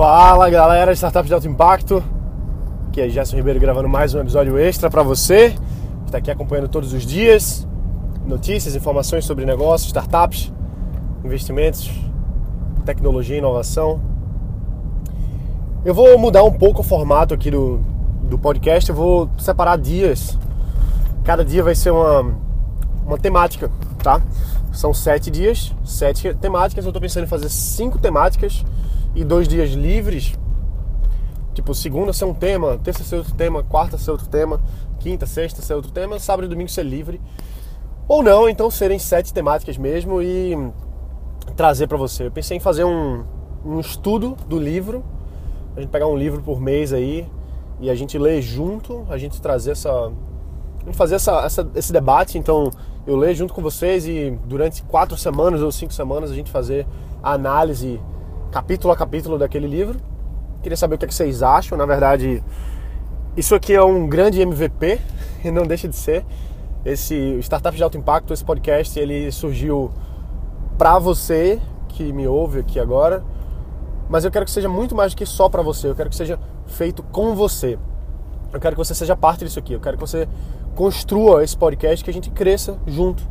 Fala galera, Startups de Alto Impacto. Aqui é Gerson Ribeiro gravando mais um episódio extra para você. que Está aqui acompanhando todos os dias notícias, informações sobre negócios, startups, investimentos, tecnologia inovação. Eu vou mudar um pouco o formato aqui do, do podcast. Eu vou separar dias. Cada dia vai ser uma, uma temática, tá? São sete dias, sete temáticas. Eu estou pensando em fazer cinco temáticas e dois dias livres. Tipo, segunda ser um tema, terça ser outro tema, quarta ser outro tema, quinta, sexta ser outro tema, sábado e domingo ser livre. Ou não, então serem sete temáticas mesmo e trazer para você. Eu pensei em fazer um, um estudo do livro, a gente pegar um livro por mês aí e a gente ler junto, a gente trazer essa. fazer essa, essa, esse debate. Então, eu ler junto com vocês e durante quatro semanas ou cinco semanas a gente fazer a análise capítulo a capítulo daquele livro. Queria saber o que, é que vocês acham. Na verdade, isso aqui é um grande MVP e não deixa de ser. Esse Startup de Alto Impacto, esse podcast, ele surgiu para você que me ouve aqui agora, mas eu quero que seja muito mais do que só para você. Eu quero que seja feito com você. Eu quero que você seja parte disso aqui. Eu quero que você construa esse podcast, que a gente cresça junto.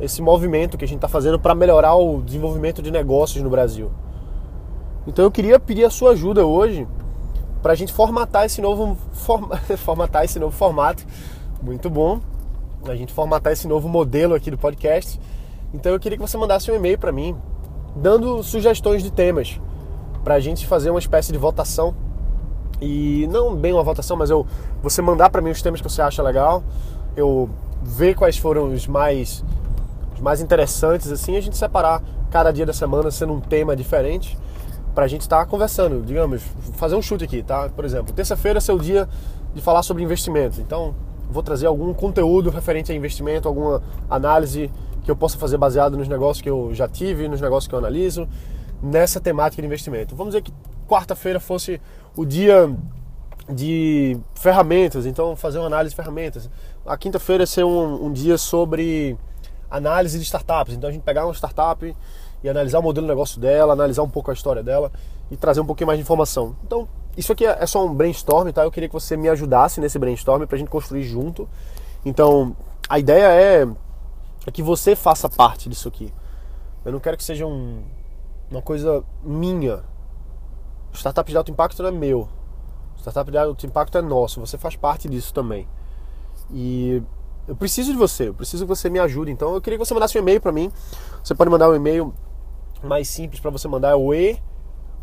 Esse movimento que a gente está fazendo para melhorar o desenvolvimento de negócios no Brasil. Então eu queria pedir a sua ajuda hoje para a gente formatar esse novo form... formatar esse novo formato, muito bom. A gente formatar esse novo modelo aqui do podcast. Então eu queria que você mandasse um e-mail para mim, dando sugestões de temas para a gente fazer uma espécie de votação e não bem uma votação, mas eu você mandar para mim os temas que você acha legal, eu ver quais foram os mais os mais interessantes assim, a gente separar cada dia da semana sendo um tema diferente para a gente estar tá conversando, digamos, fazer um chute aqui, tá? Por exemplo, terça-feira é seu dia de falar sobre investimentos. Então, vou trazer algum conteúdo referente a investimento, alguma análise que eu possa fazer baseado nos negócios que eu já tive, nos negócios que eu analiso, nessa temática de investimento. Vamos dizer que quarta-feira fosse o dia de ferramentas, então fazer uma análise de ferramentas. A quinta-feira ser um, um dia sobre análise de startups, então a gente pegar uma startup e analisar o modelo de negócio dela, analisar um pouco a história dela e trazer um pouquinho mais de informação. Então, isso aqui é só um brainstorm, tá? Eu queria que você me ajudasse nesse brainstorm para a gente construir junto. Então, a ideia é, é que você faça parte disso aqui. Eu não quero que seja um, uma coisa minha. Startup de alto impacto não é meu. Startup de alto impacto é nosso. Você faz parte disso também. E eu preciso de você, eu preciso que você me ajude. Então eu queria que você mandasse um e-mail para mim. Você pode mandar um e-mail mais simples para você mandar é o e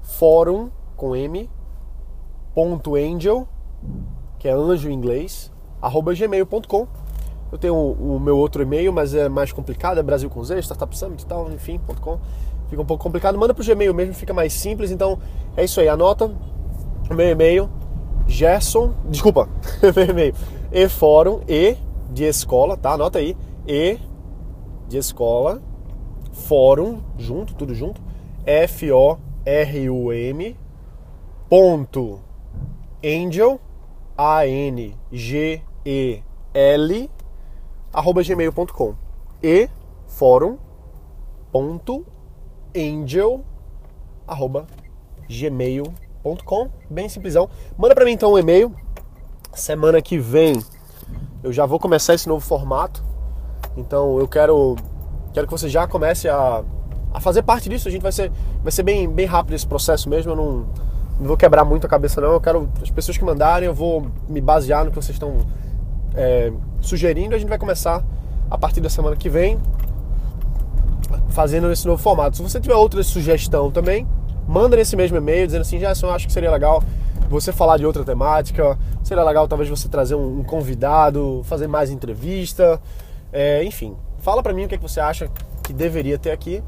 fórum com m ponto angel que é anjo em inglês arroba gmail.com eu tenho o, meu outro e-mail mas é mais complicado é Brasil com Z Startup Summit e tal enfim ponto .com. Fica um pouco complicado manda pro Gmail mesmo fica mais simples então é isso aí anota o meu e-mail Gerson desculpa meu e-mail e e de escola tá? Anota aí e de escola fórum, junto, tudo junto, F-O-R-U-M, ponto, angel, A-N-G-E-L, arroba gmail.com. E fórum, ponto, angel, arroba gmail.com. Bem simplesão. Manda para mim então um e-mail. Semana que vem eu já vou começar esse novo formato. Então eu quero Quero que você já comece a, a fazer parte disso. A gente vai ser, vai ser bem, bem rápido esse processo mesmo. Eu não, não vou quebrar muito a cabeça, não. Eu quero as pessoas que mandarem, eu vou me basear no que vocês estão é, sugerindo. A gente vai começar a partir da semana que vem fazendo esse novo formato. Se você tiver outra sugestão também, manda nesse mesmo e-mail dizendo assim: já eu acho que seria legal você falar de outra temática, seria legal talvez você trazer um, convidado, fazer mais entrevista, é, enfim, Fala para mim o que, é que você acha que deveria ter aqui,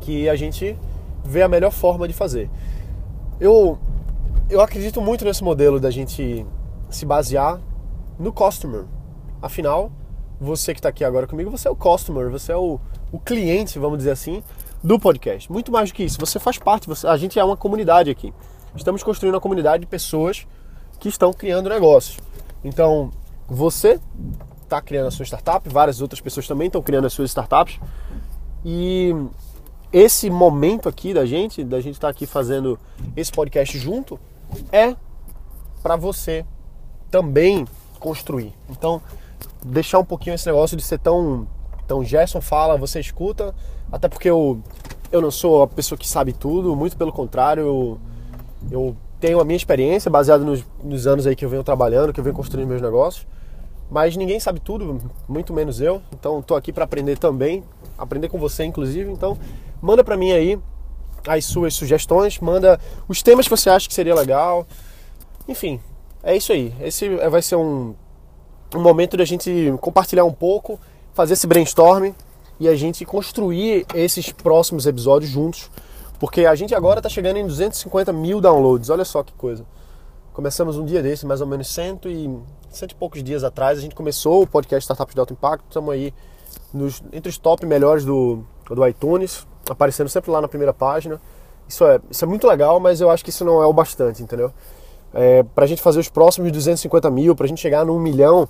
que a gente vê a melhor forma de fazer. Eu, eu acredito muito nesse modelo da gente se basear no customer. Afinal, você que está aqui agora comigo, você é o customer, você é o, o cliente, vamos dizer assim, do podcast. Muito mais do que isso, você faz parte, você, a gente é uma comunidade aqui. Estamos construindo uma comunidade de pessoas que estão criando negócios. Então, você está criando a sua startup, várias outras pessoas também estão criando as suas startups. E esse momento aqui da gente, da gente estar tá aqui fazendo esse podcast junto, é para você também construir. Então, deixar um pouquinho esse negócio de ser tão então Gerson fala, você escuta, até porque eu eu não sou a pessoa que sabe tudo, muito pelo contrário, eu, eu tenho a minha experiência baseada nos, nos anos aí que eu venho trabalhando, que eu venho construindo meus negócios. Mas ninguém sabe tudo, muito menos eu. Então estou aqui para aprender também, aprender com você inclusive. Então manda para mim aí as suas sugestões, manda os temas que você acha que seria legal. Enfim, é isso aí. Esse vai ser um, um momento da gente compartilhar um pouco, fazer esse brainstorm e a gente construir esses próximos episódios juntos. Porque a gente agora está chegando em 250 mil downloads. Olha só que coisa. Começamos um dia desse, mais ou menos cento e, cento e poucos dias atrás. A gente começou o podcast Startups de Alto Impacto. Estamos aí nos, entre os top melhores do, do iTunes, aparecendo sempre lá na primeira página. Isso é, isso é muito legal, mas eu acho que isso não é o bastante, entendeu? É, para a gente fazer os próximos 250 mil, para a gente chegar no 1 milhão,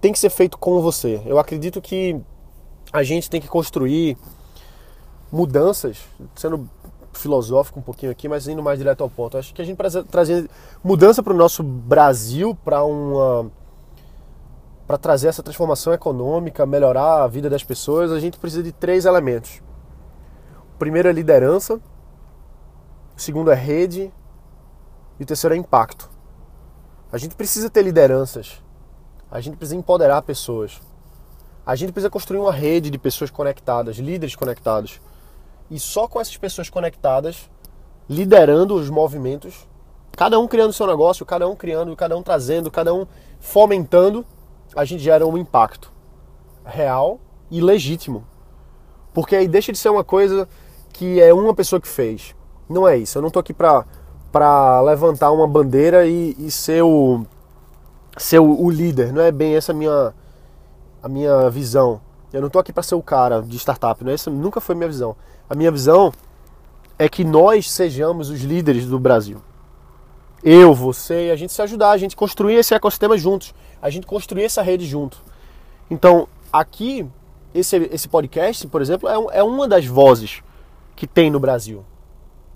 tem que ser feito com você. Eu acredito que a gente tem que construir mudanças, sendo filosófico um pouquinho aqui, mas indo mais direto ao ponto. Acho que a gente precisa trazer mudança para o nosso Brasil, para uma para trazer essa transformação econômica, melhorar a vida das pessoas, a gente precisa de três elementos. O primeiro é liderança, o segundo é rede e o terceiro é impacto. A gente precisa ter lideranças, a gente precisa empoderar pessoas, a gente precisa construir uma rede de pessoas conectadas, líderes conectados. E só com essas pessoas conectadas, liderando os movimentos, cada um criando seu negócio, cada um criando, cada um trazendo, cada um fomentando, a gente gera um impacto real e legítimo. Porque aí deixa de ser uma coisa que é uma pessoa que fez. Não é isso. Eu não estou aqui para levantar uma bandeira e, e ser o ser o, o, líder. Não é bem essa a minha a minha visão. Eu não estou aqui para ser o cara de startup. Não é essa nunca foi minha visão. A minha visão é que nós sejamos os líderes do Brasil. Eu, você a gente se ajudar, a gente construir esse ecossistema juntos, a gente construir essa rede junto. Então, aqui, esse, esse podcast, por exemplo, é, é uma das vozes que tem no Brasil.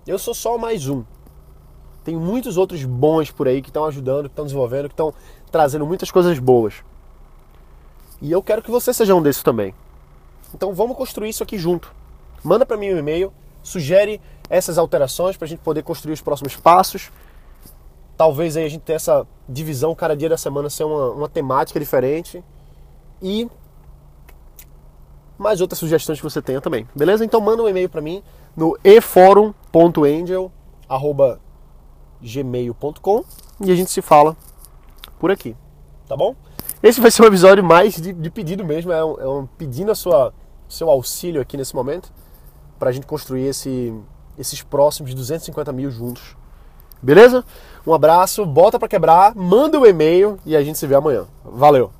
Eu sou só mais um. Tem muitos outros bons por aí que estão ajudando, que estão desenvolvendo, que estão trazendo muitas coisas boas. E eu quero que você seja um desses também. Então vamos construir isso aqui junto manda para mim um e-mail, sugere essas alterações para a gente poder construir os próximos passos. Talvez aí a gente tenha essa divisão cada dia da semana ser uma, uma temática diferente. E mais outras sugestões que você tenha também. Beleza? Então manda um e-mail para mim no eforum.angel@gmail.com e a gente se fala por aqui. Tá bom? Esse vai ser um episódio mais de, de pedido mesmo, é um, é um pedindo a sua seu auxílio aqui nesse momento para a gente construir esse, esses próximos 250 mil juntos. Beleza? Um abraço, bota para quebrar, manda o um e-mail e a gente se vê amanhã. Valeu!